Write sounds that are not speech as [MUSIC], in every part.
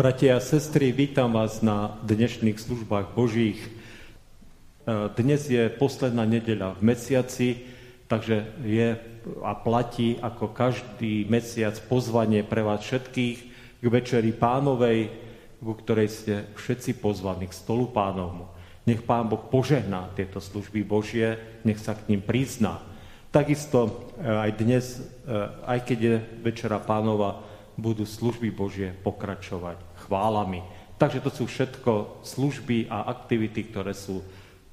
Bratia a sestry, vítam vás na dnešných službách Božích. E, dnes je posledná nedeľa v mesiaci, takže je a platí ako každý mesiac pozvanie pre vás všetkých k Večeri pánovej, ku ktorej ste všetci pozvaní k stolu pánovmu. Nech Pán Boh požehná tieto služby Božie, nech sa k ním prizná. Takisto e, aj dnes, e, aj keď je Večera pánova, budú služby Božie pokračovať chválami. Takže to sú všetko služby a aktivity, ktoré sú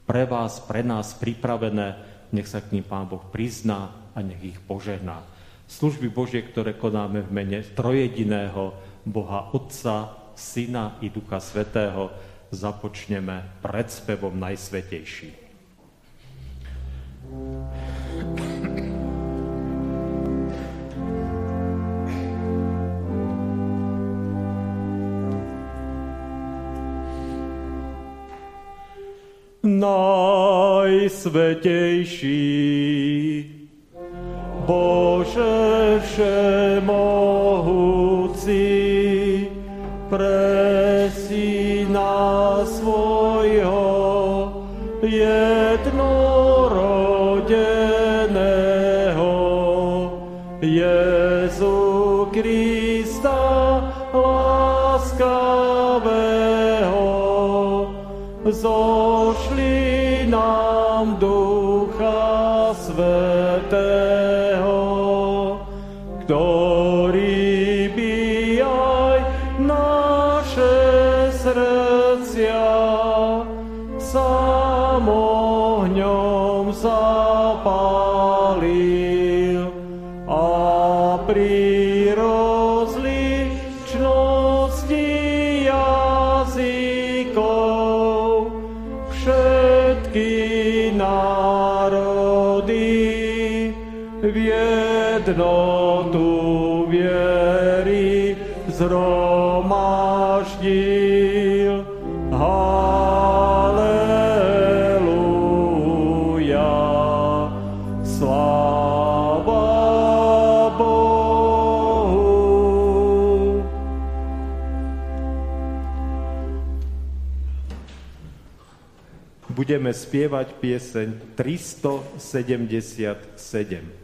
pre vás, pre nás pripravené. Nech sa k ním Pán Boh prizná a nech ich požehná. Služby Božie, ktoré konáme v mene trojediného Boha Otca, Syna i Ducha Svetého, započneme pred spevom Najsvetejší. Najsvetejší. Bože všemohúci, pre syna svojho jednorodeného Jezu Krista Budeme spievať pieseň 377.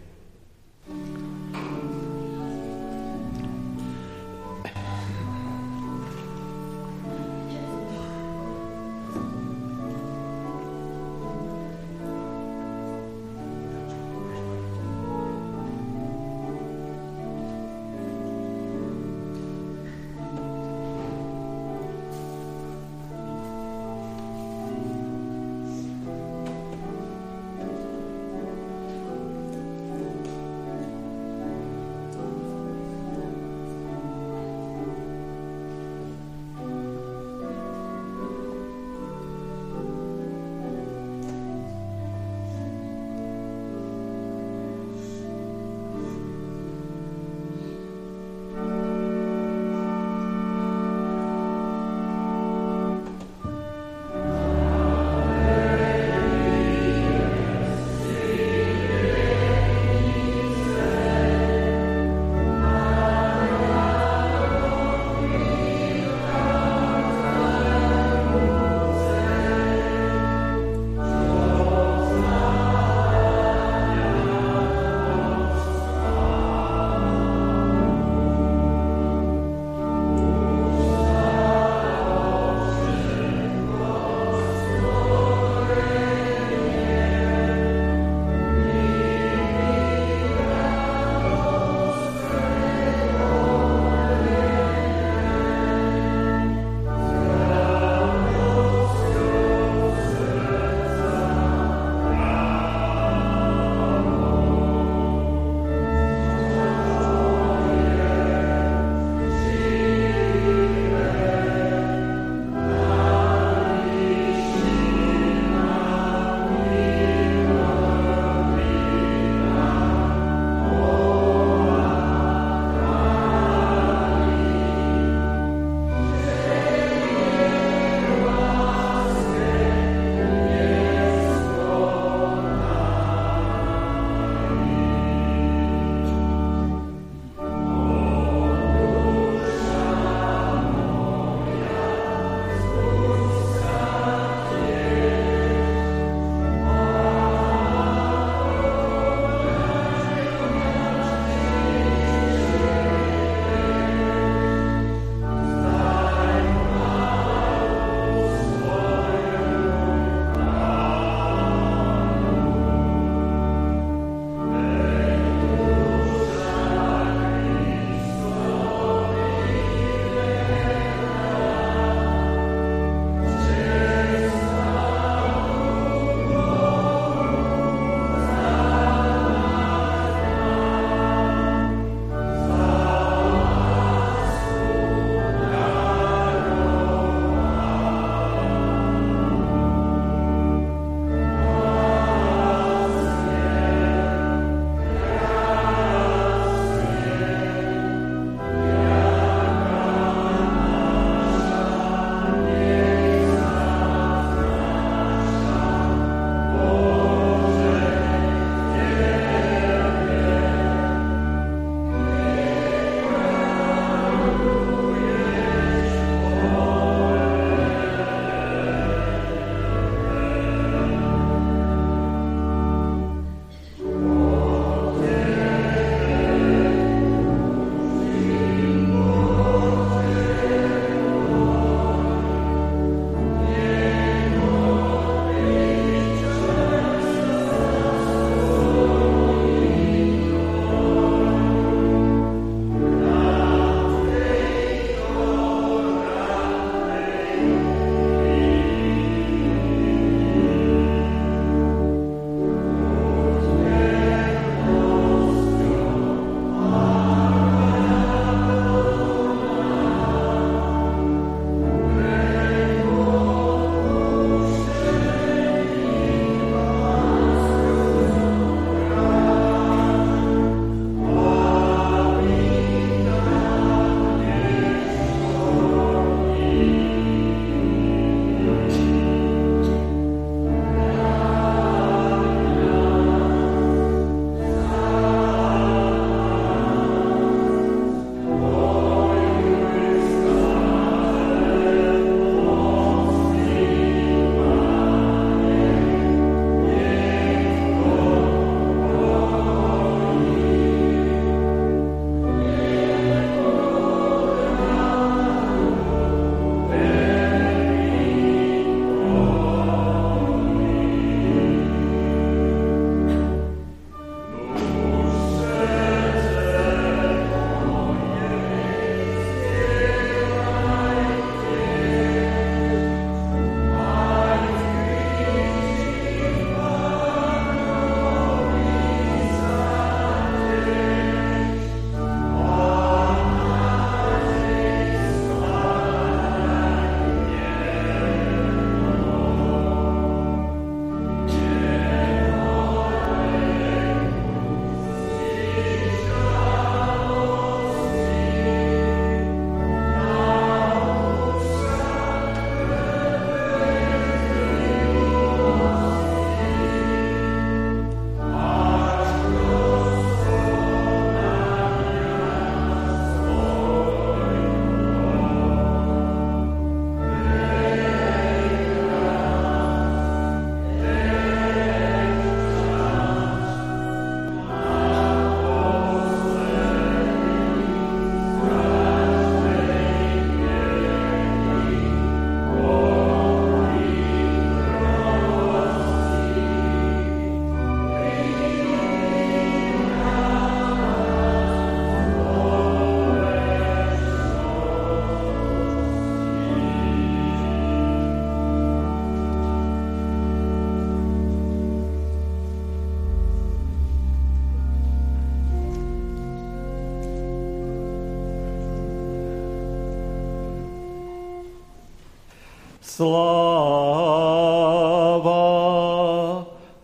Sláva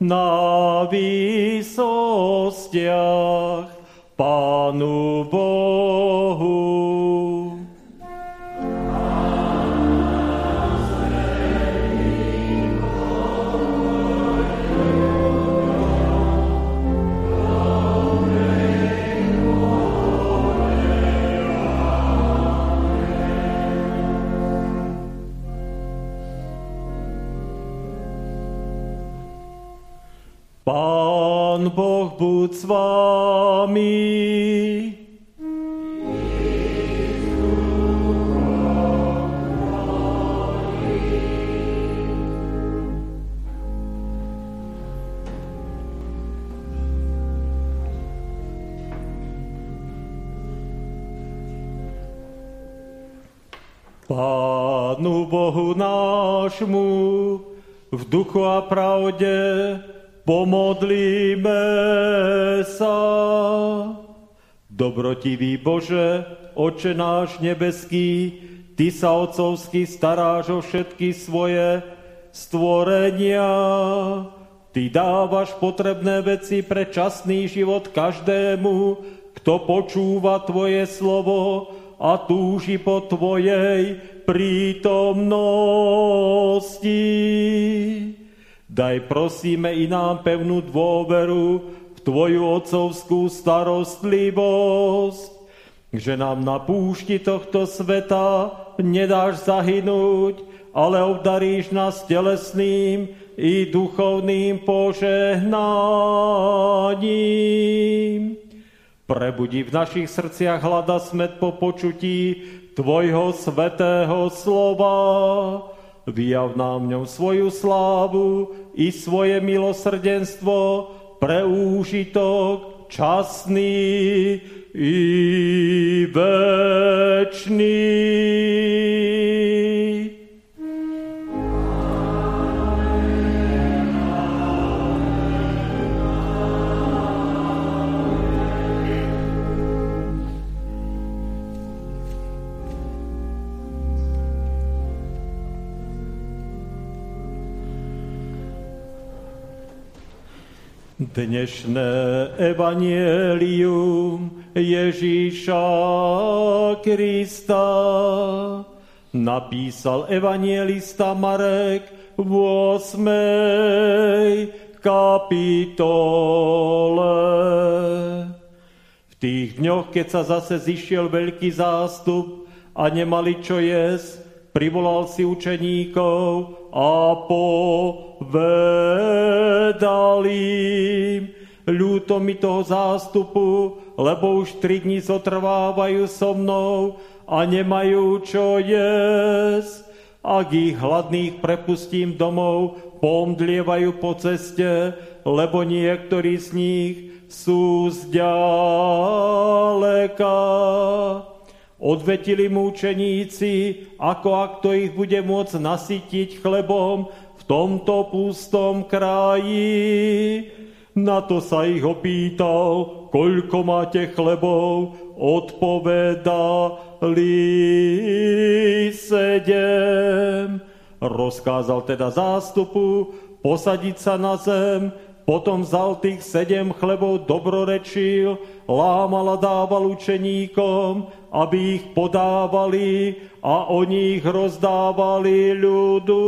na výsostiach Pánu Bohu. A pravde Pomodlíme sa. Dobrotivý Bože, Oče náš nebeský, Ty sa otcovsky staráš o všetky svoje stvorenia. Ty dávaš potrebné veci pre časný život každému, kto počúva Tvoje slovo a túži po Tvojej prítomnosti. Daj prosíme i nám pevnú dôveru v Tvoju otcovskú starostlivosť, že nám na púšti tohto sveta nedáš zahynúť, ale obdaríš nás telesným i duchovným požehnaním. Prebudí v našich srdciach hlada smet po počutí Tvojho svetého slova, Vyjav nám ňom svoju slávu i svoje milosrdenstvo pre úžitok časný i večný. Dnešné evanielium Ježíša Krista napísal evanielista Marek v 8. kapitole. V tých dňoch, keď sa zase zišiel veľký zástup a nemali čo jesť, privolal si učeníkov a povedal im, ľúto mi toho zástupu, lebo už tri dní zotrvávajú so mnou a nemajú čo jesť. Ak ich hladných prepustím domov, pomdlievajú po ceste, lebo niektorí z nich sú zďaleka. Odvetili mu učeníci, ako ak to ich bude môcť nasytiť chlebom v tomto pustom kraji. Na to sa ich opýtal, koľko máte chlebov, odpovedali sedem. Rozkázal teda zástupu posadiť sa na zem, potom vzal tých sedem chlebov, dobrorečil, lámal a dával učeníkom, aby ich podávali a oni ich rozdávali ľudu.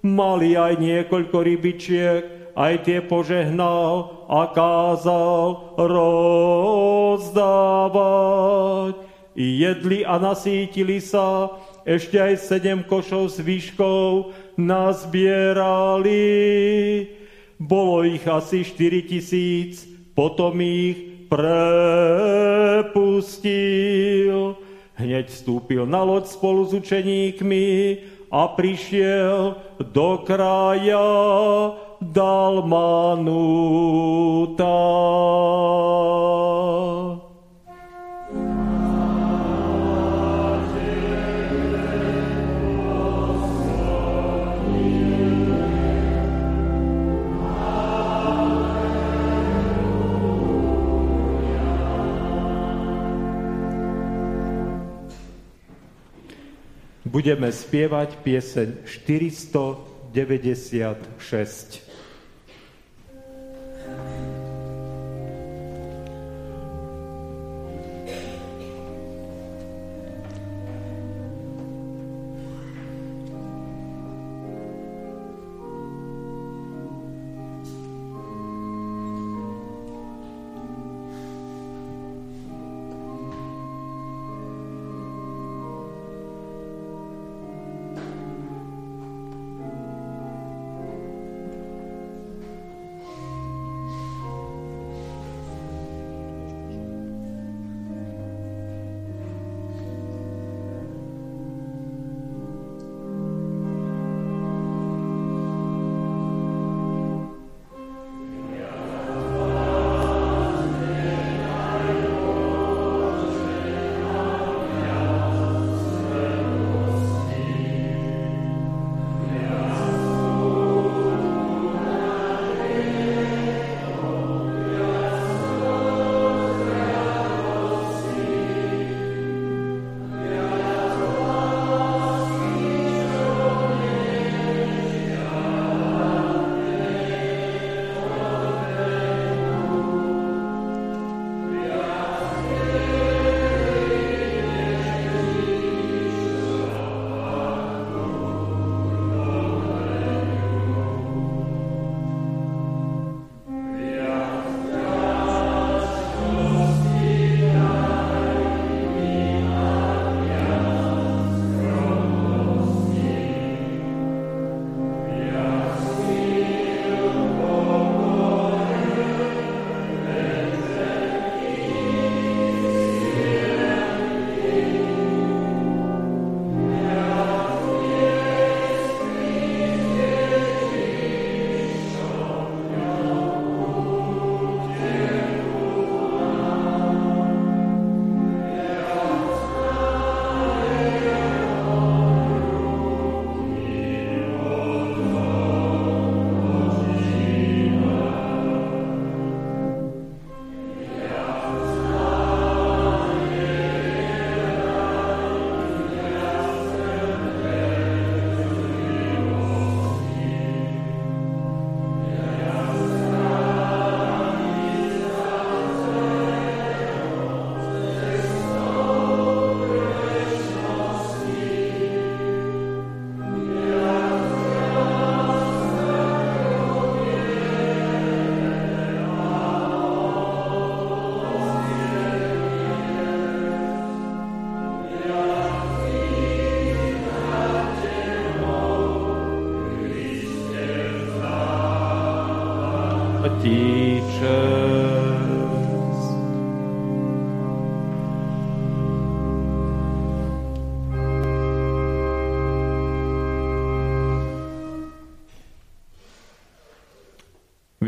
Mali aj niekoľko rybičiek, aj tie požehnal a kázal rozdávať. I jedli a nasítili sa, ešte aj sedem košov s výškou nazbierali. Bolo ich asi 4 tisíc, potom ich prepustil. Hneď vstúpil na loď spolu s učeníkmi a prišiel do kraja Dalmanuta. Budeme spievať pieseň 496.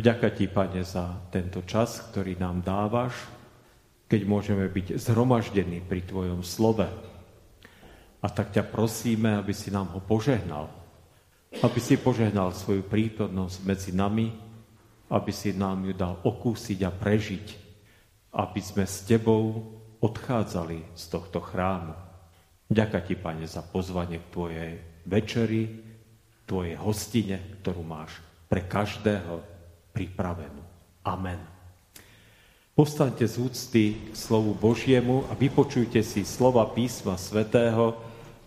Vďaka Ti, Pane, za tento čas, ktorý nám dávaš, keď môžeme byť zhromaždení pri Tvojom slove. A tak ťa prosíme, aby si nám ho požehnal. Aby si požehnal svoju prítomnosť medzi nami, aby si nám ju dal okúsiť a prežiť, aby sme s Tebou odchádzali z tohto chrámu. Ďaká Ti, Pane, za pozvanie k Tvojej večeri, Tvojej hostine, ktorú máš pre každého pripravenú. Amen. Postaňte z úcty k slovu Božiemu a vypočujte si slova písma svätého,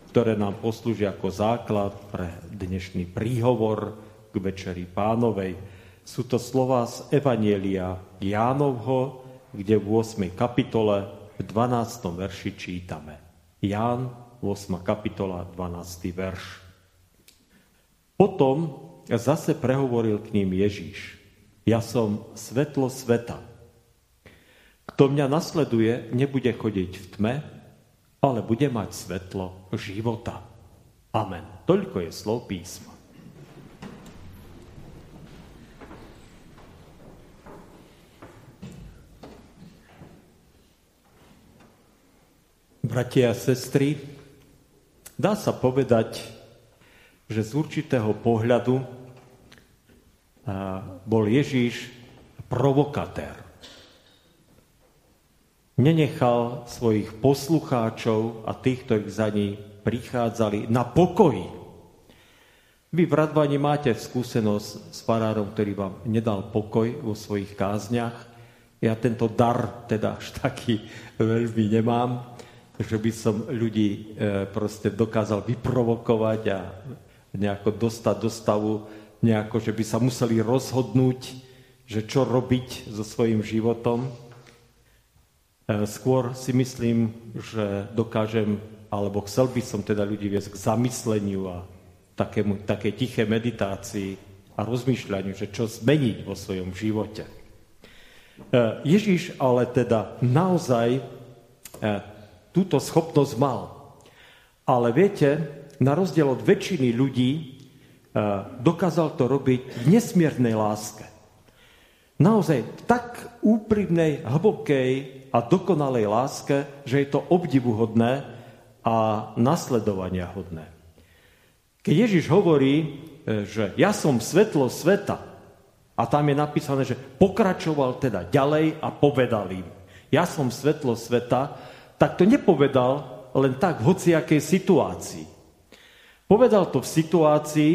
ktoré nám poslúžia ako základ pre dnešný príhovor k Večeri pánovej. Sú to slova z Evanielia Jánovho, kde v 8. kapitole v 12. verši čítame. Ján, 8. kapitola, 12. verš. Potom zase prehovoril k ním Ježíš. Ja som svetlo sveta. Kto mňa nasleduje, nebude chodiť v tme, ale bude mať svetlo života. Amen. Toľko je slov písma. Bratia a sestry, dá sa povedať, že z určitého pohľadu bol Ježíš provokatér. Nenechal svojich poslucháčov a tých, ktorí za ní prichádzali na pokoji. Vy v Radvani máte skúsenosť s farárom, ktorý vám nedal pokoj vo svojich kázniach. Ja tento dar teda až taký veľmi nemám, že by som ľudí e, proste dokázal vyprovokovať a nejako dostať do stavu, nejako, že by sa museli rozhodnúť, že čo robiť so svojím životom. E, skôr si myslím, že dokážem, alebo chcel by som teda ľudí viesť k zamysleniu a takému, také tiché meditácii a rozmýšľaniu, že čo zmeniť vo svojom živote. E, Ježiš ale teda naozaj túto schopnosť mal. Ale viete, na rozdiel od väčšiny ľudí, e, dokázal to robiť v nesmiernej láske. Naozaj v tak úprimnej, hlbokej a dokonalej láske, že je to obdivuhodné a nasledovania hodné. Keď Ježiš hovorí, e, že ja som svetlo sveta, a tam je napísané, že pokračoval teda ďalej a povedal im, ja som svetlo sveta, tak to nepovedal len tak v hociakej situácii. Povedal to v situácii,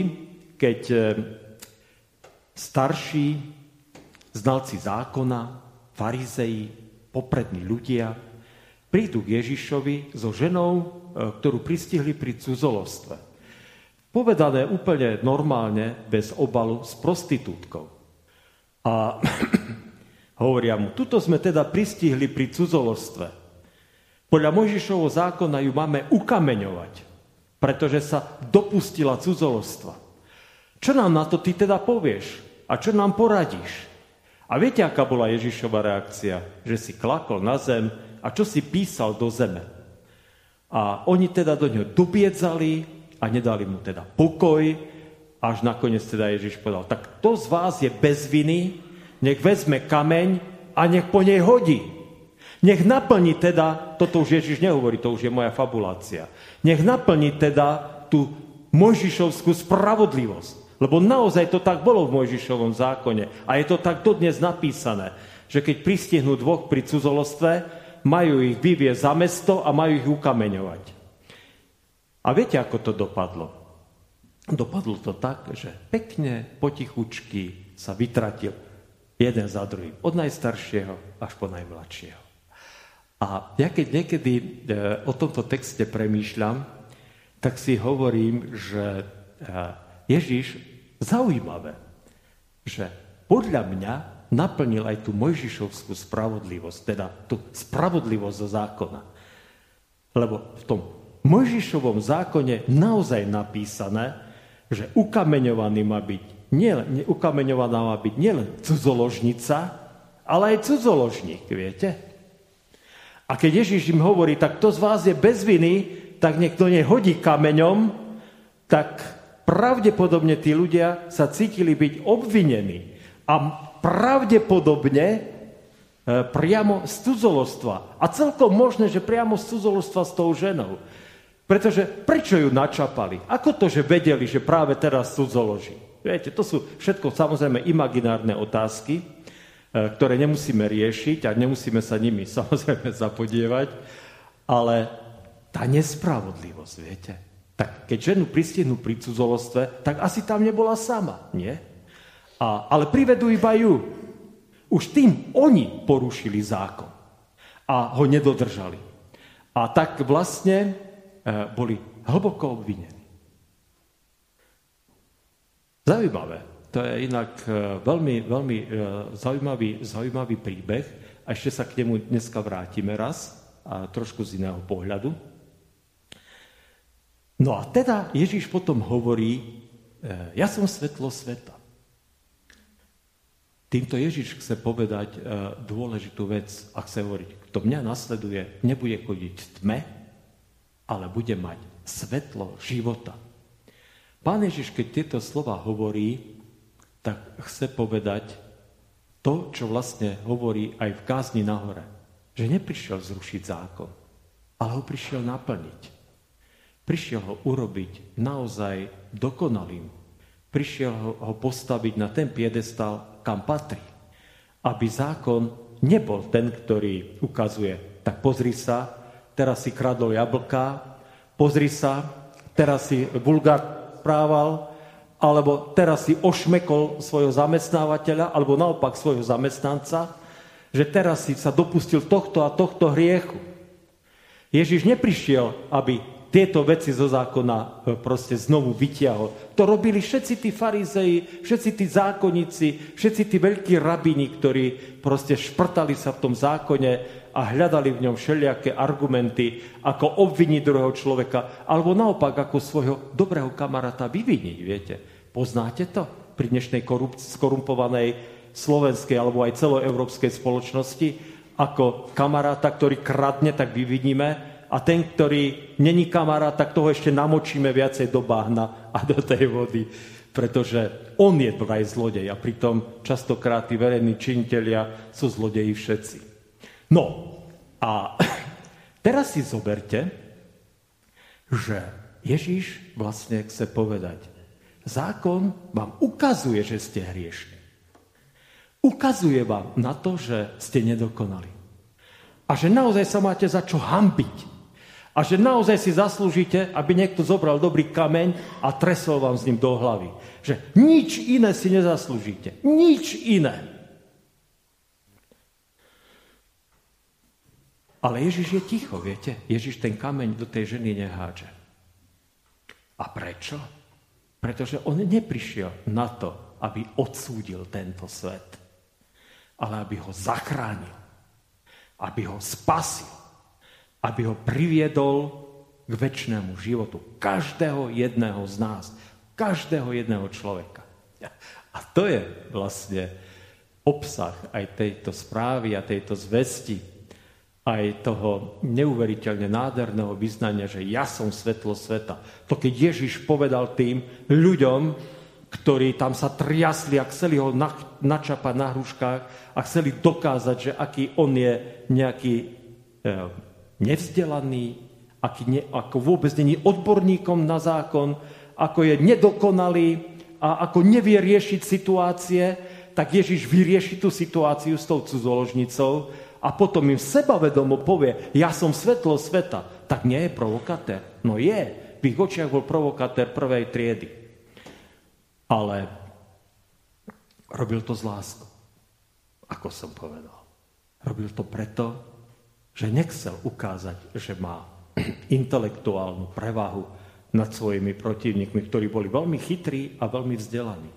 keď e, starší znalci zákona, farizei, poprední ľudia prídu k Ježišovi so ženou, e, ktorú pristihli pri cudzolostve. Povedané úplne normálne, bez obalu, s prostitútkou. A [CLEARS THROAT] hovoria mu, tuto sme teda pristihli pri cudzolostve. Podľa Mojžišovho zákona ju máme ukameňovať, pretože sa dopustila cudzolostva. Čo nám na to ty teda povieš? A čo nám poradíš? A viete, aká bola Ježišova reakcia? Že si klakol na zem a čo si písal do zeme. A oni teda do ňoho dobiedzali a nedali mu teda pokoj, až nakoniec teda Ježiš povedal, tak to z vás je bez viny, nech vezme kameň a nech po nej hodí. Nech naplní teda, toto už Ježiš nehovorí, to už je moja fabulácia, nech naplní teda tú Mojžišovskú spravodlivosť. Lebo naozaj to tak bolo v Mojžišovom zákone. A je to tak dodnes napísané, že keď pristihnú dvoch pri cudzolostve, majú ich vyviezť za mesto a majú ich ukameňovať. A viete, ako to dopadlo? Dopadlo to tak, že pekne, potichučky sa vytratil jeden za druhým. Od najstaršieho až po najmladšieho. A ja keď niekedy e, o tomto texte premýšľam, tak si hovorím, že e, Ježiš zaujímavé, že podľa mňa naplnil aj tú Mojžišovskú spravodlivosť, teda tú spravodlivosť zo zákona. Lebo v tom Mojžišovom zákone naozaj napísané, že ukameňovaný má byť, nie, ukameňovaná má byť nielen cudzoložnica, ale aj cudzoložník, viete? A keď Ježiš im hovorí, tak to z vás je bez viny, tak niekto nehodí kameňom, tak pravdepodobne tí ľudia sa cítili byť obvinení. A pravdepodobne e, priamo z cudzolostva. A celkom možné, že priamo z cudzolostva s tou ženou. Pretože prečo ju načapali? Ako to, že vedeli, že práve teraz cudzoloží? Viete, to sú všetko samozrejme imaginárne otázky, E, ktoré nemusíme riešiť a nemusíme sa nimi [LAUGHS] samozrejme zapodievať, ale tá nespravodlivosť, viete. Tak keď ženu pristihnú pri cudzolostve, tak asi tam nebola sama, nie? A, ale privedú iba ju. Už tým oni porušili zákon a ho nedodržali. A tak vlastne e, boli hlboko obvinení. Zaujímavé. To je inak e, veľmi, veľmi e, zaujímavý, zaujímavý príbeh a ešte sa k nemu dneska vrátime raz a trošku z iného pohľadu. No a teda Ježíš potom hovorí, e, ja som svetlo sveta. Týmto Ježiš chce povedať dôležitú vec a chce hovoriť, kto mňa nasleduje, nebude chodiť v tme, ale bude mať svetlo života. Pán Ježiš, keď tieto slova hovorí, tak chce povedať to, čo vlastne hovorí aj v kázni nahore. Že neprišiel zrušiť zákon, ale ho prišiel naplniť. Prišiel ho urobiť naozaj dokonalým. Prišiel ho, postaviť na ten piedestal, kam patrí. Aby zákon nebol ten, ktorý ukazuje, tak pozri sa, teraz si kradol jablka, pozri sa, teraz si vulgár správal, alebo teraz si ošmekol svojho zamestnávateľa, alebo naopak svojho zamestnanca, že teraz si sa dopustil tohto a tohto hriechu. Ježiš neprišiel, aby tieto veci zo zákona e, proste znovu vytiahol. To robili všetci tí farizeji, všetci tí zákonníci, všetci tí veľkí rabini, ktorí proste šprtali sa v tom zákone a hľadali v ňom všelijaké argumenty, ako obviniť druhého človeka, alebo naopak ako svojho dobrého kamaráta vyviniť, viete. Poznáte to pri dnešnej skorumpovanej slovenskej alebo aj celoeurópskej spoločnosti, ako kamaráta, ktorý kradne, tak vyvidíme, a ten, ktorý není kamarát, tak toho ešte namočíme viacej do bahna a do tej vody, pretože on je vraj zlodej a pritom častokrát tí verejní činitelia sú zlodeji všetci. No a [CLEARS THROAT] teraz si zoberte, že Ježíš vlastne chce povedať, zákon vám ukazuje, že ste hriešni. Ukazuje vám na to, že ste nedokonali. A že naozaj sa máte za čo hambiť. A že naozaj si zaslúžite, aby niekto zobral dobrý kameň a tresol vám s ním do hlavy. Že nič iné si nezaslúžite. Nič iné. Ale Ježiš je ticho, viete? Ježiš ten kameň do tej ženy neháže. A prečo? Pretože on neprišiel na to, aby odsúdil tento svet ale aby ho zachránil, aby ho spasil, aby ho priviedol k väčšnému životu každého jedného z nás, každého jedného človeka. A to je vlastne obsah aj tejto správy a tejto zvesti, aj toho neuveriteľne nádherného vyznania, že ja som svetlo sveta. To keď Ježiš povedal tým ľuďom, ktorí tam sa triasli a chceli ho načapať na hruškách a chceli dokázať, že aký on je nejaký e, nevzdelaný, aký ne, ako vôbec není odborníkom na zákon, ako je nedokonalý a ako nevie riešiť situácie, tak Ježiš vyrieši tú situáciu s tou cudzoložnicou a potom im sebavedomo povie, ja som svetlo sveta. Tak nie je provokatér. No je. V ich očiach bol provokatér prvej triedy ale robil to z láskou, ako som povedal. Robil to preto, že nechcel ukázať, že má intelektuálnu prevahu nad svojimi protivníkmi, ktorí boli veľmi chytrí a veľmi vzdelaní.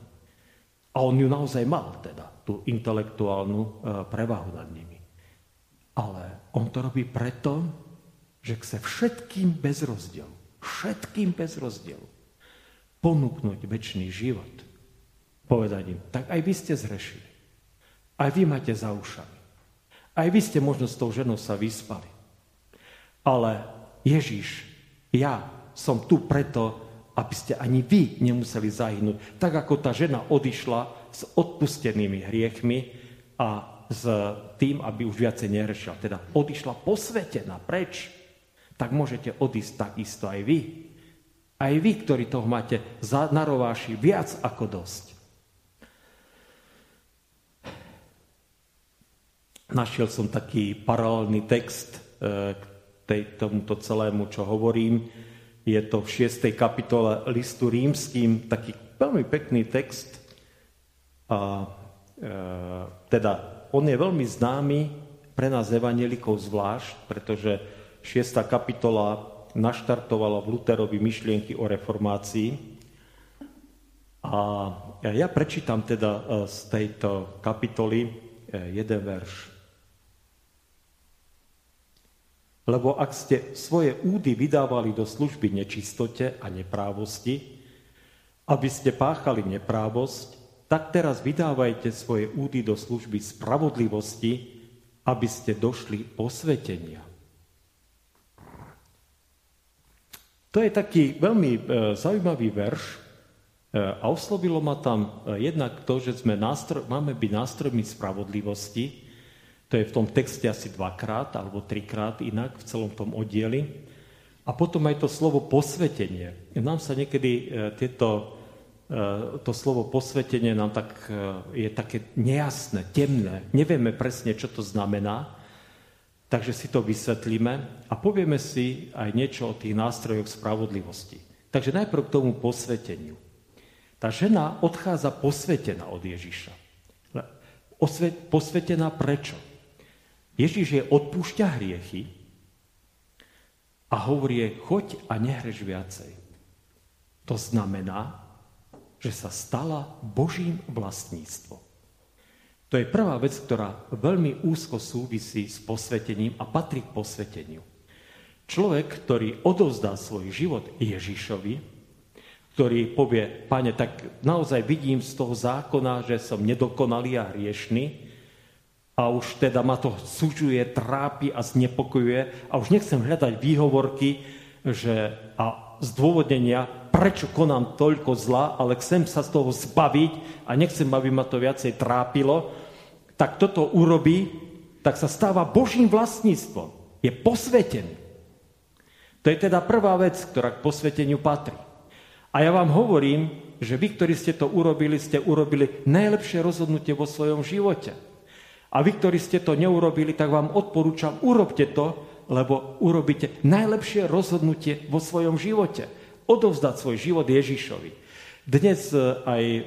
A on ju naozaj mal, teda, tú intelektuálnu e, prevahu nad nimi. Ale on to robí preto, že chce všetkým bez rozdielu, všetkým bez rozdielu ponúknuť väčší život, povedať im, tak aj vy ste zrešili. Aj vy máte za ušami. Aj vy ste možno s tou ženou sa vyspali. Ale Ježiš, ja som tu preto, aby ste ani vy nemuseli zahynúť. Tak ako tá žena odišla s odpustenými hriechmi a s tým, aby už viacej nerešila. Teda odišla posvetená preč. Tak môžete odísť takisto aj vy. Aj vy, ktorí toho máte na rováši viac ako dosť. Našiel som taký paralelný text e, k tomuto celému, čo hovorím. Je to v 6. kapitole listu rímským, taký veľmi pekný text. A, e, teda on je veľmi známy pre nás evanelikov zvlášť, pretože 6. kapitola naštartovala v Luterovi myšlienky o reformácii. A ja prečítam teda e, z tejto kapitoly e, jeden verš. Lebo ak ste svoje údy vydávali do služby nečistote a neprávosti, aby ste páchali neprávosť, tak teraz vydávajte svoje údy do služby spravodlivosti, aby ste došli posvetenia. To je taký veľmi e, zaujímavý verš e, a oslovilo ma tam e, jednak to, že sme nástroj, máme byť nástrojmi spravodlivosti. To je v tom texte asi dvakrát alebo trikrát inak v celom tom oddieli. A potom aj to slovo posvetenie. Nám sa niekedy tieto, to slovo posvetenie nám tak, je také nejasné, temné. Nevieme presne, čo to znamená. takže si to vysvetlíme a povieme si aj niečo o tých nástrojoch spravodlivosti. Takže najprv k tomu posveteniu. Tá žena odchádza posvetená od Ježiša. Posvetená prečo? Ježiš je odpúšťa hriechy a hovorí jej, choď a nehreš viacej. To znamená, že sa stala Božím vlastníctvom. To je prvá vec, ktorá veľmi úzko súvisí s posvetením a patrí k posveteniu. Človek, ktorý odovzdá svoj život Ježišovi, ktorý povie, pane, tak naozaj vidím z toho zákona, že som nedokonalý a hriešný a už teda ma to sužuje, trápi a znepokojuje a už nechcem hľadať výhovorky že, a zdôvodnenia, prečo konám toľko zla, ale chcem sa z toho zbaviť a nechcem, aby ma to viacej trápilo, tak toto urobí, tak sa stáva Božím vlastníctvom. Je posvetený. To je teda prvá vec, ktorá k posveteniu patrí. A ja vám hovorím, že vy, ktorí ste to urobili, ste urobili najlepšie rozhodnutie vo svojom živote. A vy, ktorí ste to neurobili, tak vám odporúčam, urobte to, lebo urobíte najlepšie rozhodnutie vo svojom živote. Odovzdať svoj život Ježišovi. Dnes e, aj e,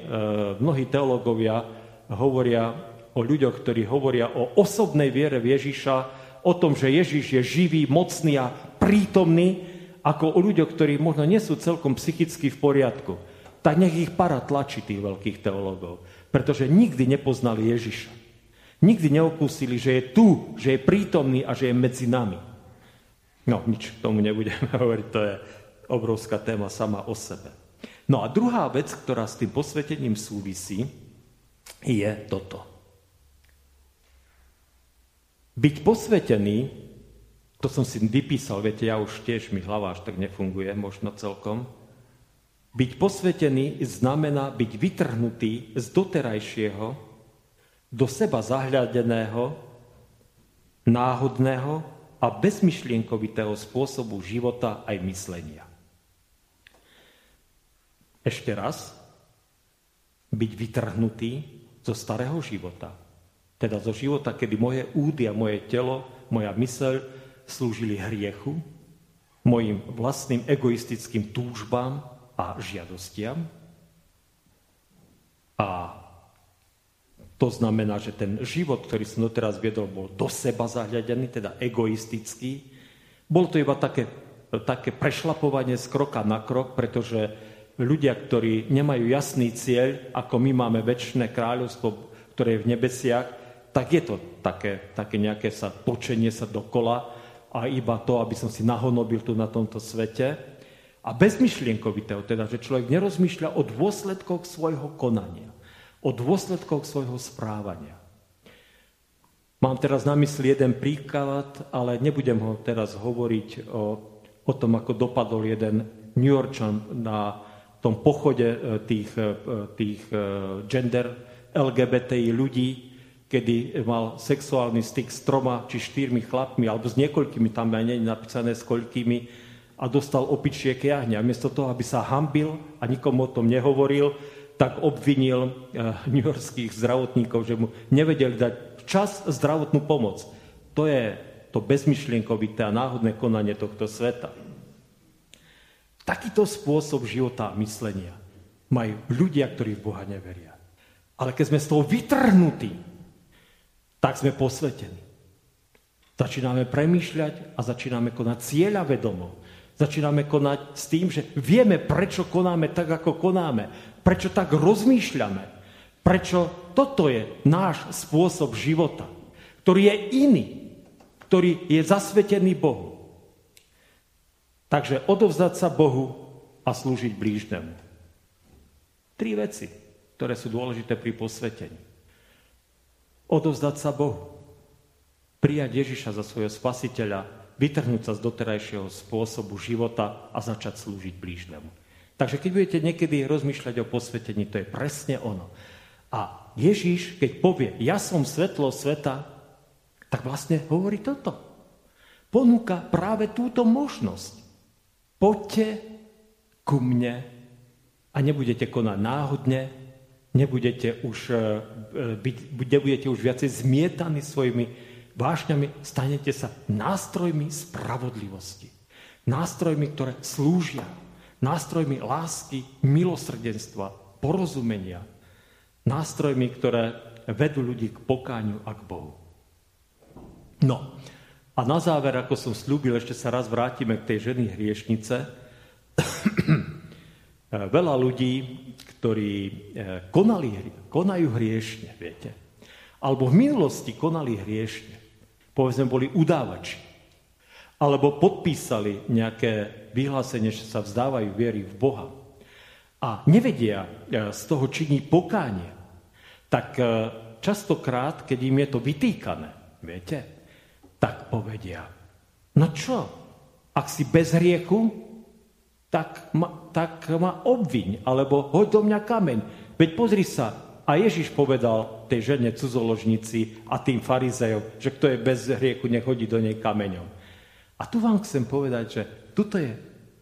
mnohí teológovia hovoria o ľuďoch, ktorí hovoria o osobnej viere v Ježiša, o tom, že Ježiš je živý, mocný a prítomný, ako o ľuďoch, ktorí možno nie sú celkom psychicky v poriadku. Tak nech ich para tlačí tých veľkých teológov, pretože nikdy nepoznali Ježiša. Nikdy neokúsili, že je tu, že je prítomný a že je medzi nami. No, nič k tomu nebudeme [LAUGHS] hovoriť, to je obrovská téma sama o sebe. No a druhá vec, ktorá s tým posvetením súvisí, je toto. Byť posvetený, to som si vypísal, viete, ja už tiež mi hlava až tak nefunguje, možno celkom. Byť posvetený znamená byť vytrhnutý z doterajšieho, do seba zahľadeného, náhodného a bezmyšlienkovitého spôsobu života aj myslenia. Ešte raz, byť vytrhnutý zo starého života, teda zo života, kedy moje údy a moje telo, moja myseľ slúžili hriechu, mojim vlastným egoistickým túžbám a žiadostiam. A to znamená, že ten život, ktorý som doteraz viedol, bol do seba zahľadený, teda egoistický. Bol to iba také, také prešlapovanie z kroka na krok, pretože ľudia, ktorí nemajú jasný cieľ, ako my máme väčšie kráľovstvo, ktoré je v nebesiach, tak je to také, také nejaké sa točenie sa dokola a iba to, aby som si nahonobil tu na tomto svete. A bezmyšlienkovitého, teda, že človek nerozmýšľa o dôsledkoch svojho konania, o dôsledkoch svojho správania. Mám teraz na mysli jeden príklad, ale nebudem ho teraz hovoriť o, o tom, ako dopadol jeden New Yorkčan na tom pochode e, tých, e, tých e, gender LGBTI ľudí, kedy mal sexuálny styk s troma či štyrmi chlapmi, alebo s niekoľkými, tam aj nie je napísané s koľkými, a dostal opičie kiahne. A miesto toho, aby sa hambil a nikomu o tom nehovoril, tak obvinil uh, newyorských zdravotníkov, že mu nevedeli dať čas zdravotnú pomoc. To je to bezmyšlienkovité a náhodné konanie tohto sveta. Takýto spôsob života a myslenia majú ľudia, ktorí v Boha neveria. Ale keď sme z toho vytrhnutí, tak sme posvetení. Začíname premýšľať a začíname konať cieľa vedomo. Začíname konať s tým, že vieme, prečo konáme tak, ako konáme. Prečo tak rozmýšľame. Prečo toto je náš spôsob života, ktorý je iný, ktorý je zasvetený Bohu. Takže odovzdať sa Bohu a slúžiť blížnemu. Tri veci, ktoré sú dôležité pri posvetení odovzdať sa Bohu. Prijať Ježiša za svojho spasiteľa, vytrhnúť sa z doterajšieho spôsobu života a začať slúžiť blížnemu. Takže keď budete niekedy rozmýšľať o posvetení, to je presne ono. A Ježiš, keď povie, ja som svetlo sveta, tak vlastne hovorí toto. Ponúka práve túto možnosť. Poďte ku mne a nebudete konať náhodne, nebudete už, e, e, byť, nebudete už viacej zmietaní svojimi vášňami, stanete sa nástrojmi spravodlivosti. Nástrojmi, ktoré slúžia. Nástrojmi lásky, milosrdenstva, porozumenia. Nástrojmi, ktoré vedú ľudí k pokáňu a k Bohu. No, a na záver, ako som slúbil, ešte sa raz vrátime k tej ženy hriešnice. [CLEARS THROAT] Veľa ľudí, ktorí eh, konali, konajú hriešne, viete. Alebo v minulosti konali hriešne. Povedzme, boli udávači. Alebo podpísali nejaké vyhlásenie, že sa vzdávajú viery v Boha. A nevedia eh, z toho činí pokánie. Tak eh, častokrát, keď im je to vytýkané, viete, tak povedia, no čo, ak si bez hriechu, tak ma, tak ma obviň, alebo hoď do mňa kameň. Veď pozri sa, a Ježiš povedal tej žene cudzoložnici a tým farizejom, že kto je bez hriechu, nech hodí do nej kameňom. A tu vám chcem povedať, že tuto je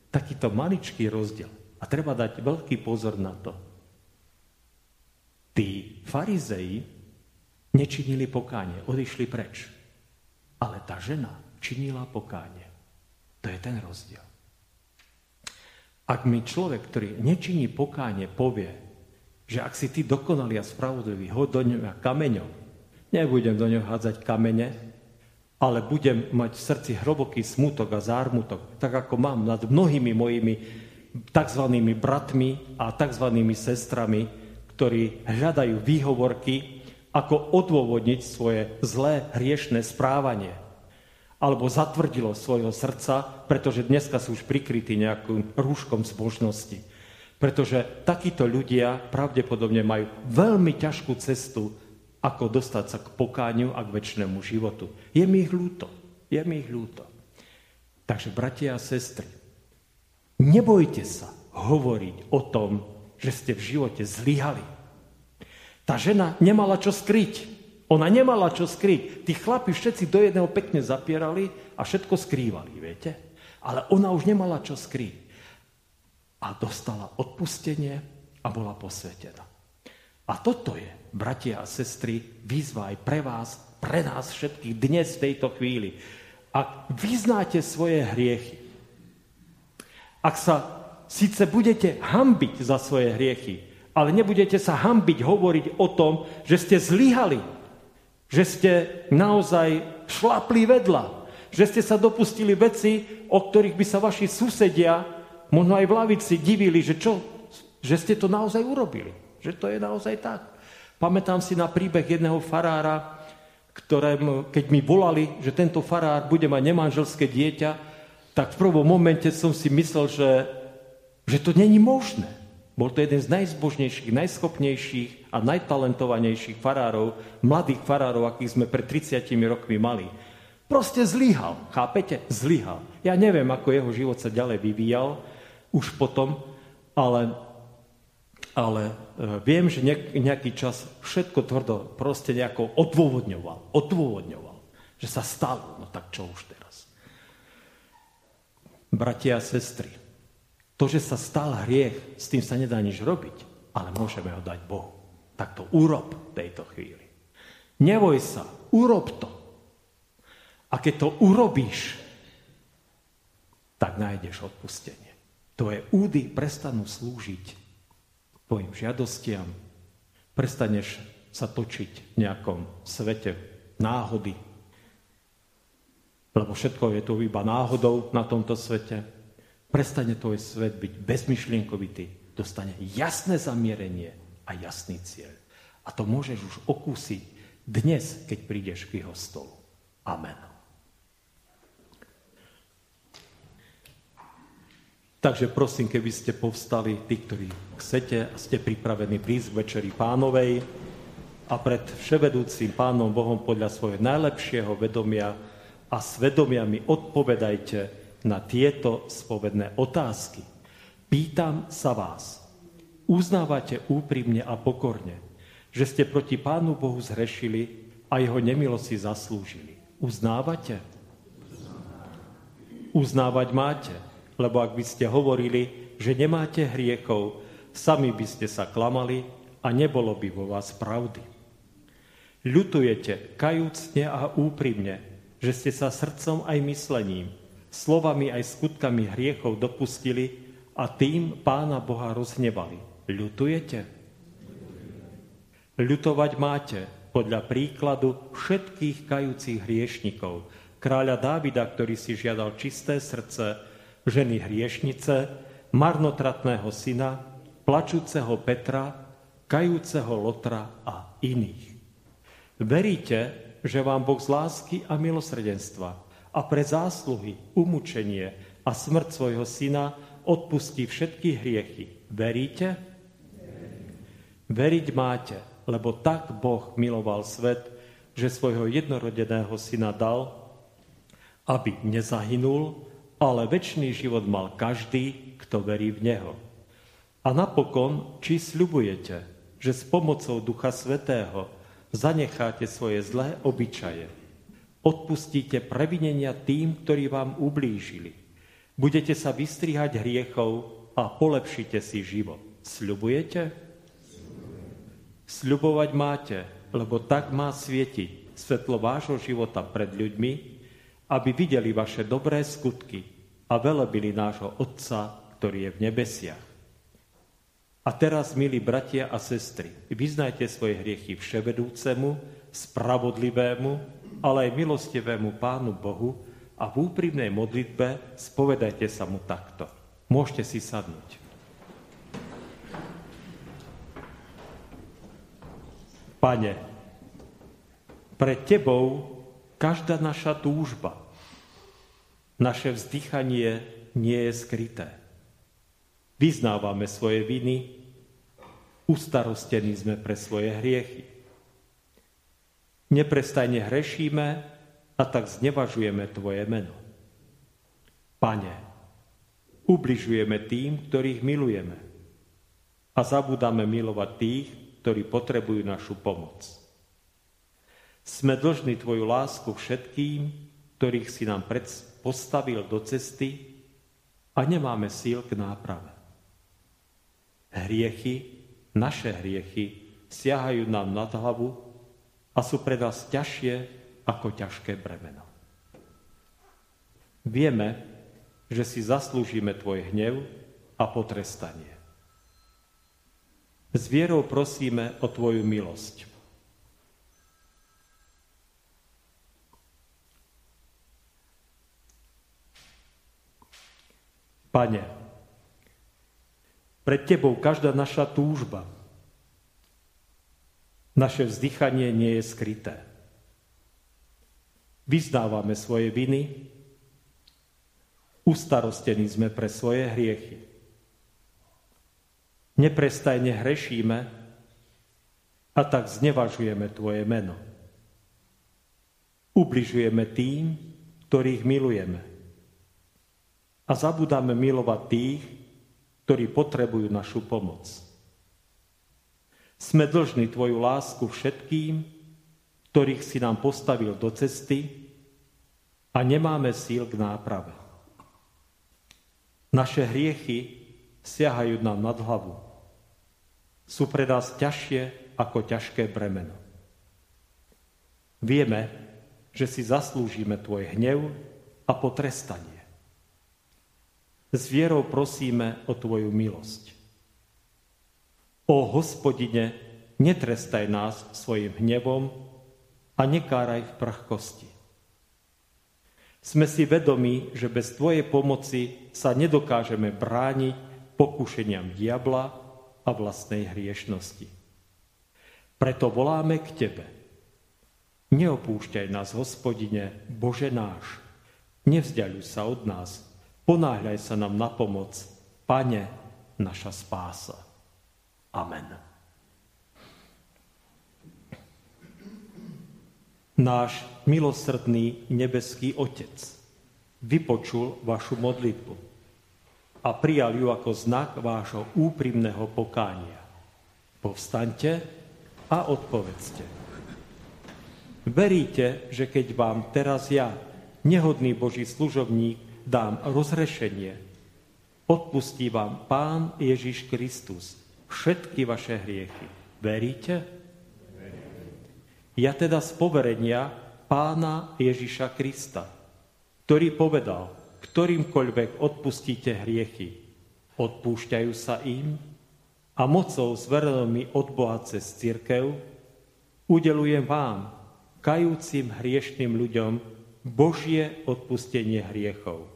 takýto maličký rozdiel. A treba dať veľký pozor na to. Tí farizeji nečinili pokánie, odišli preč. Ale tá žena činila pokánie. To je ten rozdiel. Ak mi človek, ktorý nečiní pokánie, povie, že ak si ty dokonalý a spravodlivý, hoď do ňa kameňom, nebudem do ňoho hádzať kamene, ale budem mať v srdci hroboký smutok a zármutok, tak ako mám nad mnohými mojimi tzv. bratmi a tzv. sestrami, ktorí hľadajú výhovorky ako odôvodniť svoje zlé hriešné správanie. Alebo zatvrdilo svojho srdca, pretože dneska sú už prikrytí nejakým rúškom zbožnosti. Pretože takíto ľudia pravdepodobne majú veľmi ťažkú cestu, ako dostať sa k pokáňu a k väčšnému životu. Je mi ich ľúto. Je mi ich ľúto. Takže, bratia a sestry, nebojte sa hovoriť o tom, že ste v živote zlyhali tá žena nemala čo skryť. Ona nemala čo skryť. Tí chlapi všetci do jedného pekne zapierali a všetko skrývali, viete? Ale ona už nemala čo skryť. A dostala odpustenie a bola posvetená. A toto je, bratia a sestry, výzva aj pre vás, pre nás všetkých dnes v tejto chvíli. Ak vyznáte svoje hriechy, ak sa síce budete hambiť za svoje hriechy, ale nebudete sa hambiť hovoriť o tom, že ste zlyhali, že ste naozaj šlapli vedľa, že ste sa dopustili veci, o ktorých by sa vaši susedia, možno aj v lavici, divili, že čo, že ste to naozaj urobili, že to je naozaj tak. Pamätám si na príbeh jedného farára, ktoré, keď mi volali, že tento farár bude mať nemanželské dieťa, tak v prvom momente som si myslel, že, že to není možné. Bol to jeden z najzbožnejších, najschopnejších a najtalentovanejších farárov, mladých farárov, akých sme pred 30 rokmi mali. Proste zlyhal, chápete? Zlyhal. Ja neviem, ako jeho život sa ďalej vyvíjal, už potom, ale, ale e, viem, že nejaký čas všetko tvrdo proste nejako odôvodňoval. Odôvodňoval, že sa stalo. No tak čo už teraz? Bratia a sestry, to, že sa stal hriech, s tým sa nedá nič robiť, ale môžeme ho dať Bohu. Tak to urob v tejto chvíli. Neboj sa, urob to. A keď to urobíš, tak nájdeš odpustenie. Tvoje údy prestanú slúžiť tvojim žiadostiam, prestaneš sa točiť v nejakom svete náhody, lebo všetko je tu iba náhodou na tomto svete prestane tvoj svet byť bezmyšlienkovitý, dostane jasné zamierenie a jasný cieľ. A to môžeš už okúsiť dnes, keď prídeš k jeho stolu. Amen. Takže prosím, keby ste povstali, tí, ktorí chcete a ste pripravení prísť k Večeri pánovej a pred vševedúcim pánom Bohom podľa svojho najlepšieho vedomia a svedomia mi odpovedajte, na tieto spovedné otázky. Pýtam sa vás, uznávate úprimne a pokorne, že ste proti Pánu Bohu zhrešili a jeho nemilosti zaslúžili. Uznávate? Uznávať máte, lebo ak by ste hovorili, že nemáte hriechov, sami by ste sa klamali a nebolo by vo vás pravdy. Ľutujete kajúcne a úprimne, že ste sa srdcom aj myslením, slovami aj skutkami hriechov dopustili a tým Pána Boha rozhnevali. Ľutujete? Ľutovať máte podľa príkladu všetkých kajúcich hriešnikov, kráľa Dávida, ktorý si žiadal čisté srdce, ženy hriešnice, marnotratného syna, plačúceho Petra, kajúceho Lotra a iných. Veríte, že vám Boh z lásky a milosrdenstva a pre zásluhy, umúčenie a smrť svojho syna odpustí všetky hriechy. Veríte? Veriť máte, lebo tak Boh miloval svet, že svojho jednorodeného syna dal, aby nezahynul, ale väčší život mal každý, kto verí v Neho. A napokon, či sľubujete, že s pomocou Ducha Svetého zanecháte svoje zlé obyčaje. Odpustíte previnenia tým, ktorí vám ublížili. Budete sa vystrihať hriechov a polepšite si život. Sľubujete? Sľubovať máte, lebo tak má svietiť svetlo vášho života pred ľuďmi, aby videli vaše dobré skutky a velebili nášho Otca, ktorý je v nebesiach. A teraz, milí bratia a sestry, vyznajte svoje hriechy vševedúcemu, spravodlivému, ale aj milostivému Pánu Bohu a v úprimnej modlitbe spovedajte sa mu takto. Môžete si sadnúť. Pane, pred Tebou každá naša túžba, naše vzdychanie nie je skryté. Vyznávame svoje viny, Ustarostení sme pre svoje hriechy. Neprestajne hrešíme a tak znevažujeme Tvoje meno. Pane, ubližujeme tým, ktorých milujeme a zabudáme milovať tých, ktorí potrebujú našu pomoc. Sme dlžní Tvoju lásku všetkým, ktorých si nám postavil do cesty a nemáme síl k náprave. Hriechy naše hriechy siahajú nám nad hlavu a sú pre nás ťažšie ako ťažké bremeno. Vieme, že si zaslúžime Tvoj hnev a potrestanie. S vierou prosíme o Tvoju milosť. Pane, pred Tebou každá naša túžba, naše vzdychanie nie je skryté. Vyznávame svoje viny, ustarostení sme pre svoje hriechy. Neprestajne hrešíme a tak znevažujeme Tvoje meno. Ubližujeme tým, ktorých milujeme. A zabudáme milovať tých, ktorí potrebujú našu pomoc. Sme dlžní Tvoju lásku všetkým, ktorých si nám postavil do cesty a nemáme síl k náprave. Naše hriechy siahajú nám nad hlavu. Sú pre nás ťažšie ako ťažké bremeno. Vieme, že si zaslúžime Tvoj hnev a potrestanie. S vierou prosíme o Tvoju milosť. O hospodine, netrestaj nás svojim hnevom a nekáraj v prachkosti. Sme si vedomi, že bez Tvojej pomoci sa nedokážeme brániť pokušeniam diabla a vlastnej hriešnosti. Preto voláme k Tebe. Neopúšťaj nás, hospodine, Bože náš. Nevzdialuj sa od nás, Ponáhľaj sa nám na pomoc, Pane, naša spása. Amen. Náš milosrdný nebeský Otec vypočul vašu modlitbu a prijal ju ako znak vášho úprimného pokánia. Povstaňte a odpovedzte. Veríte, že keď vám teraz ja, nehodný Boží služobník, dám rozrešenie. Odpustí vám Pán Ježiš Kristus všetky vaše hriechy. Veríte? Ja teda z poverenia pána Ježiša Krista, ktorý povedal, ktorýmkoľvek odpustíte hriechy, odpúšťajú sa im a mocou zverenou mi od Boha cez církev udelujem vám, kajúcim hriešným ľuďom, Božie odpustenie hriechov.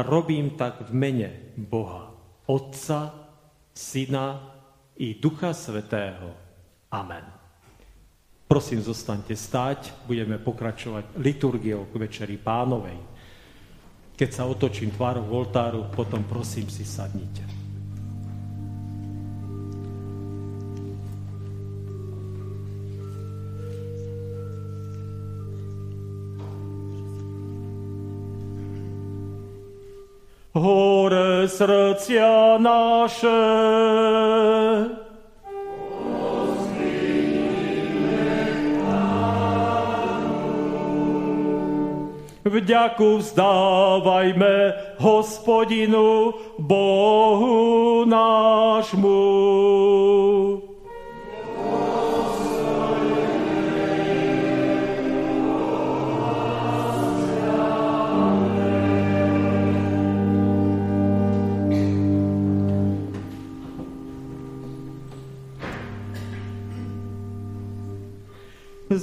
Robím tak v mene Boha, Otca, Syna i Ducha Svetého. Amen. Prosím, zostaňte stáť, budeme pokračovať liturgiou k Večeri Pánovej. Keď sa otočím tvárou v oltáru, potom prosím si sadnite. Hore srdcia naše. Vďaku vzdávajme hospodinu Bohu nášmu.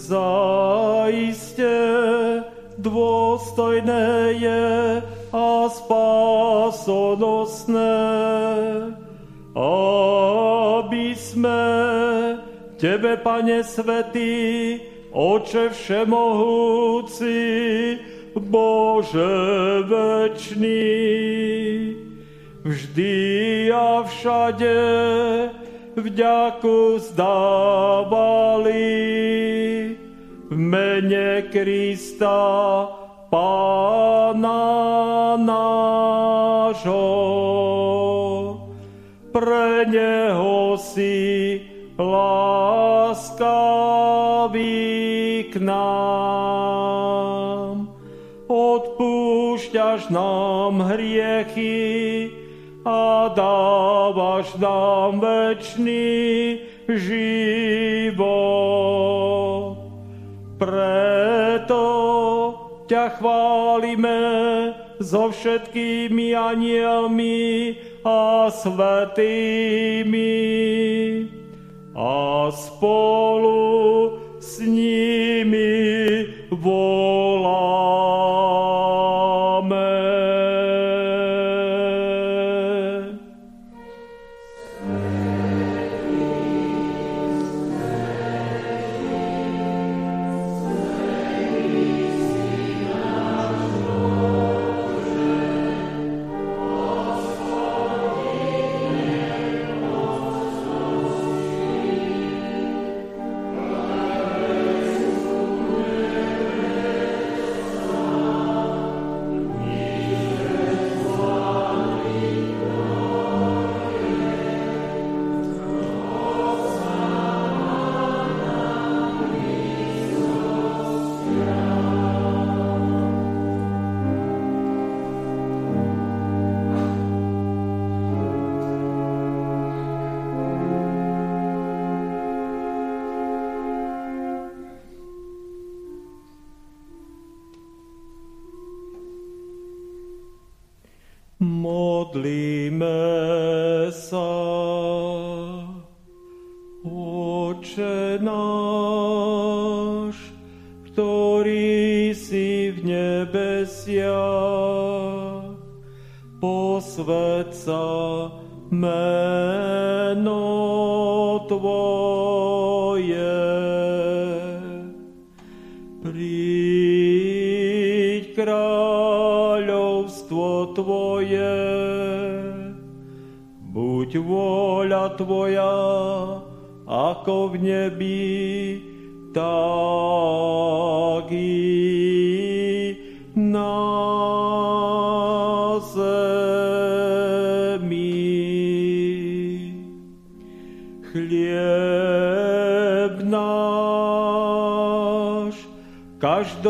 Zaiste dôstojné je a spásonosné, aby sme Tebe, Pane Svetý, Oče Všemohúci, Bože večný, vždy a všade vďaku zdávali mene Krista, Pána nášho. Pre Neho si láskavý k nám. Odpúšťaš nám hriechy a dávaš nám večný život. Ťa chválime so všetkými anielmi a svetými a spolu s nimi voláme.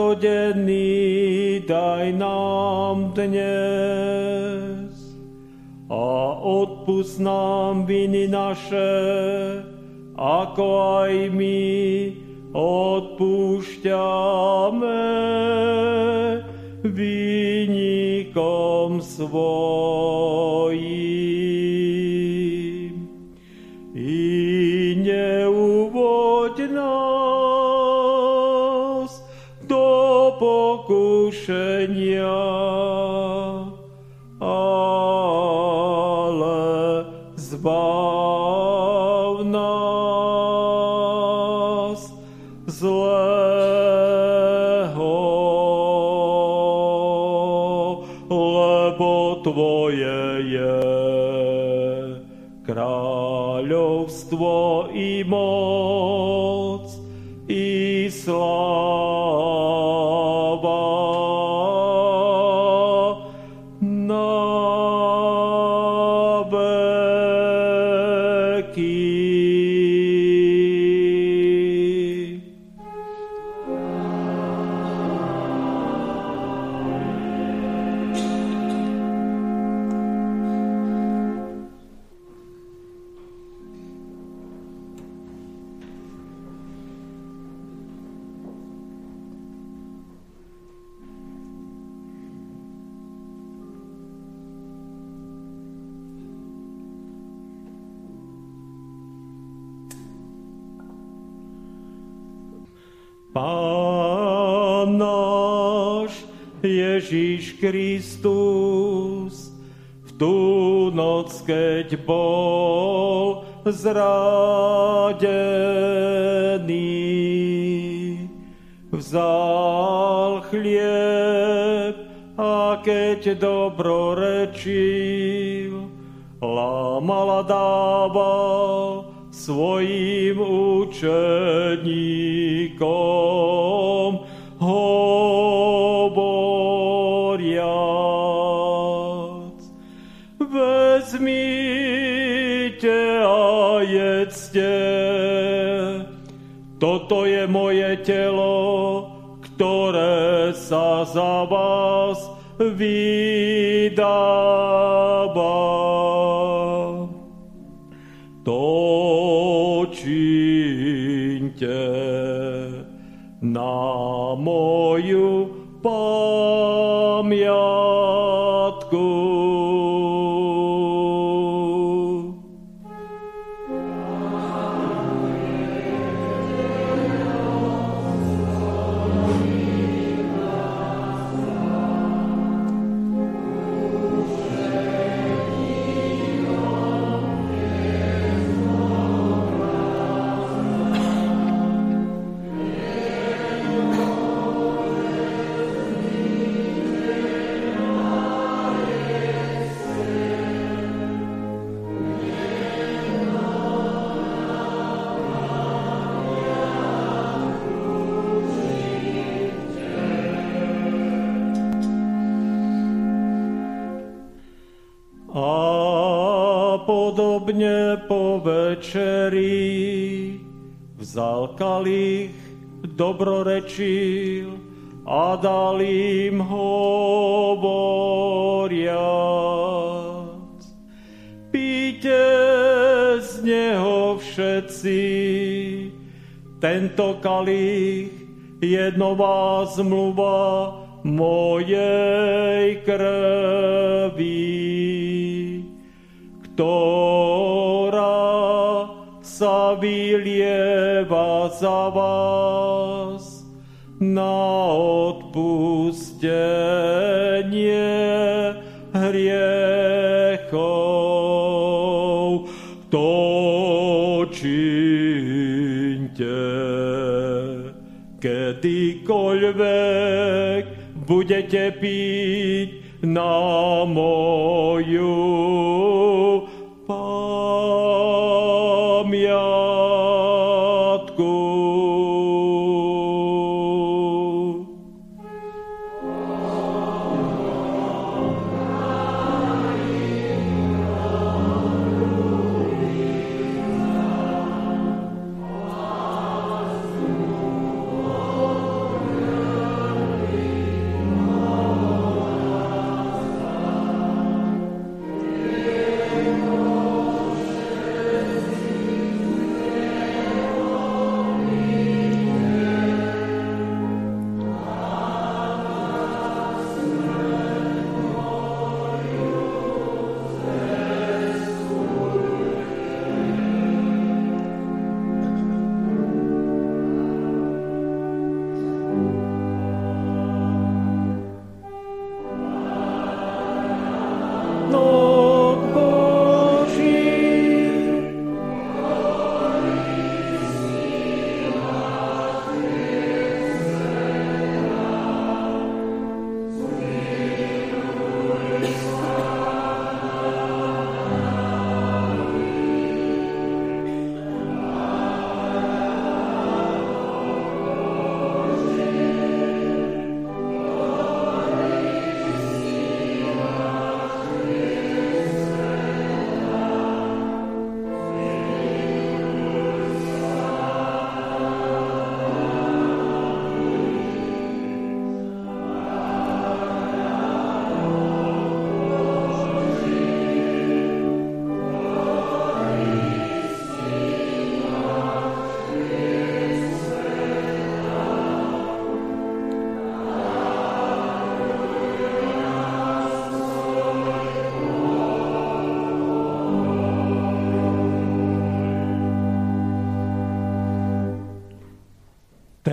Každodenný daj nám dnes a odpust nám viny naše, ako aj my odpúšťame výnikom svojím. Noc, keď bol zradený, vzal chlieb a keď dobrorečil, lámal a dával svojim učeníkom, je moje telo, ktoré sa za vás vydáva. Vzal kalich, dobrorečil a dal im hovoriac. Píte z neho všetci, tento kalich je nová zmluva mojej krvi ktorá sa vylieva za vás na odpustenie hriechov. To činte, kedykoľvek budete piť na moju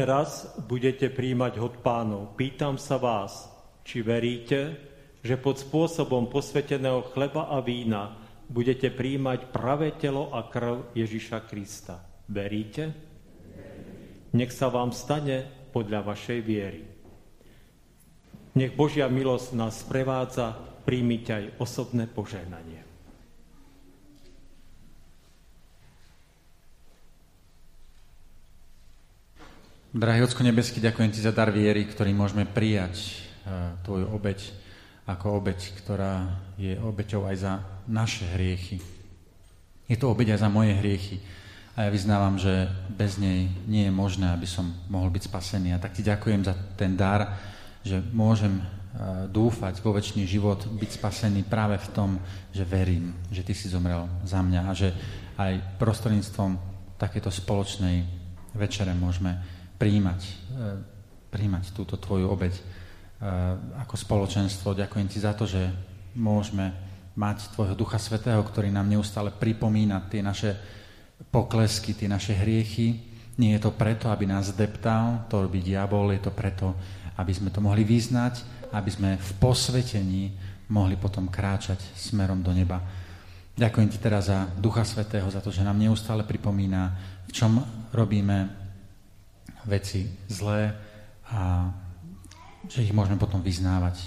teraz budete príjmať hod pánov. Pýtam sa vás, či veríte, že pod spôsobom posveteného chleba a vína budete príjmať pravé telo a krv Ježiša Krista. Veríte? Nech sa vám stane podľa vašej viery. Nech Božia milosť nás prevádza, príjmite aj osobné požehnanie. Drahý Ocko nebeský, ďakujem Ti za dar viery, ktorý môžeme prijať e, Tvoju obeď ako obeď, ktorá je obeťou aj za naše hriechy. Je to obeď aj za moje hriechy. A ja vyznávam, že bez nej nie je možné, aby som mohol byť spasený. A tak ti ďakujem za ten dar, že môžem e, dúfať vo väčší život, byť spasený práve v tom, že verím, že ty si zomrel za mňa a že aj prostredníctvom takéto spoločnej večere môžeme príjmať, e, príjmať túto tvoju obeď e, ako spoločenstvo. Ďakujem ti za to, že môžeme mať tvojho Ducha Svetého, ktorý nám neustále pripomína tie naše poklesky, tie naše hriechy. Nie je to preto, aby nás deptal, to robí diabol, je to preto, aby sme to mohli vyznať, aby sme v posvetení mohli potom kráčať smerom do neba. Ďakujem ti teraz za Ducha Svetého, za to, že nám neustále pripomína, v čom robíme veci zlé a že ich môžeme potom vyznávať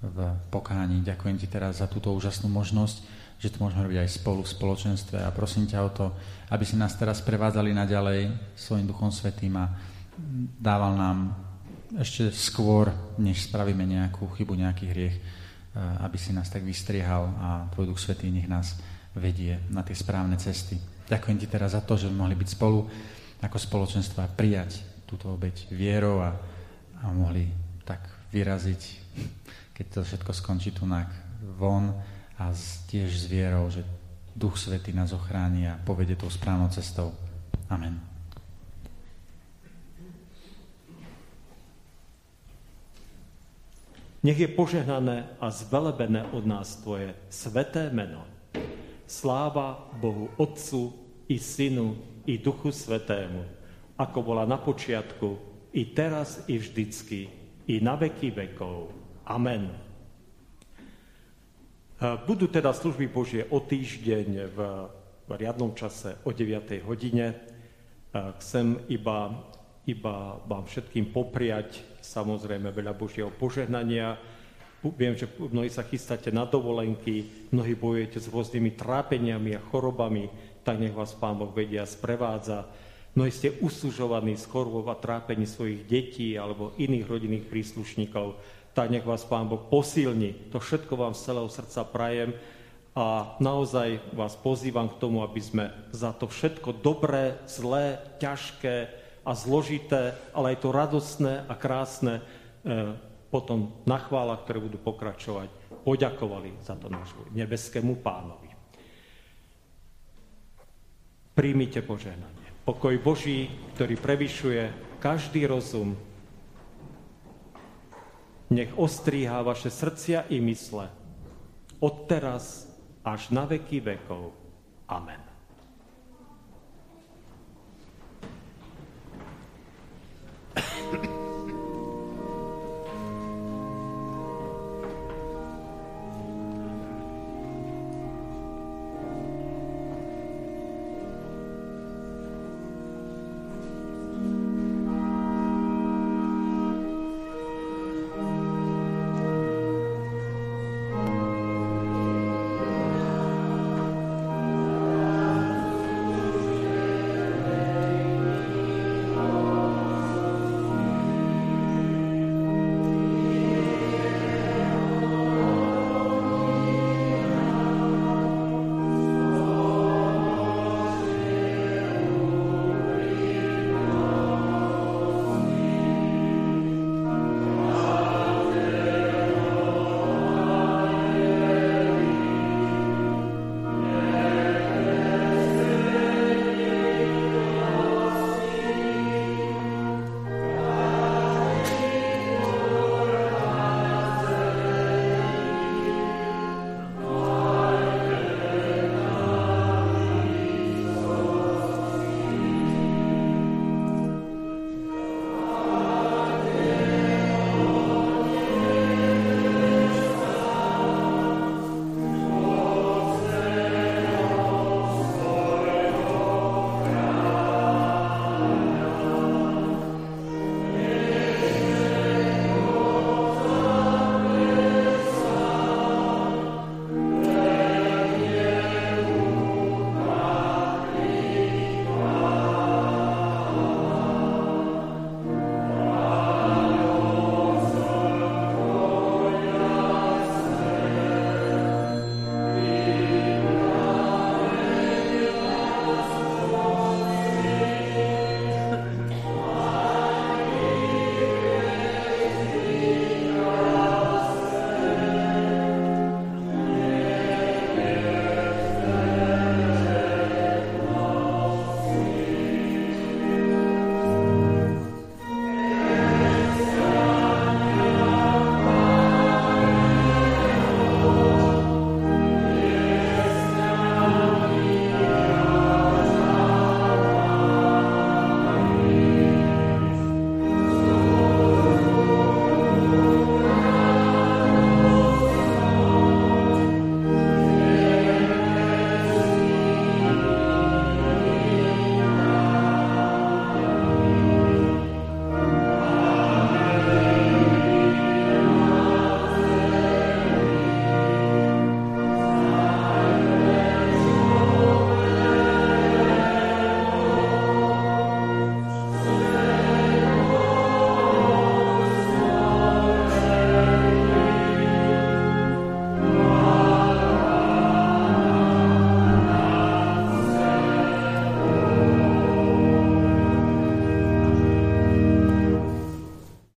v pokáni. Ďakujem ti teraz za túto úžasnú možnosť, že to môžeme robiť aj spolu v spoločenstve a prosím ťa o to, aby si nás teraz prevádzali naďalej svojim Duchom Svetým a dával nám ešte skôr, než spravíme nejakú chybu, nejaký hriech, eh, aby si nás tak vystriehal a Tvoj Duch Svetý nech nás vedie na tie správne cesty. Ďakujem ti teraz za to, že sme mohli byť spolu ako spoločenstva prijať túto obeď vierou a, a mohli tak vyraziť, keď to všetko skončí tu von, a tiež s vierou, že Duch Svetý nás ochráni a povede tou správnou cestou. Amen. Nech je požehnané a zvelebené od nás Tvoje sveté meno. Sláva Bohu Otcu i Synu i Duchu Svetému, ako bola na počiatku, i teraz, i vždycky, i na veky vekov. Amen. Budú teda služby Božie o týždeň v riadnom čase o 9. hodine. Chcem iba, iba vám všetkým popriať samozrejme veľa Božieho požehnania. Viem, že mnohí sa chystáte na dovolenky, mnohí bojujete s rôznymi trápeniami a chorobami, tak nech vás Pán Boh vedia sprevádza. Mnohí ste uslužovaní z chorôb a trápení svojich detí alebo iných rodinných príslušníkov tak nech vás Pán Boh posilní. To všetko vám z celého srdca prajem a naozaj vás pozývam k tomu, aby sme za to všetko dobré, zlé, ťažké a zložité, ale aj to radostné a krásne e, potom na chvála, ktoré budú pokračovať, poďakovali za to nášmu nebeskému pánovi. Príjmite požehnanie. Pokoj Boží, ktorý prevyšuje každý rozum, nech ostríha vaše srdcia i mysle od teraz až na veky vekov. Amen. [COUGHS]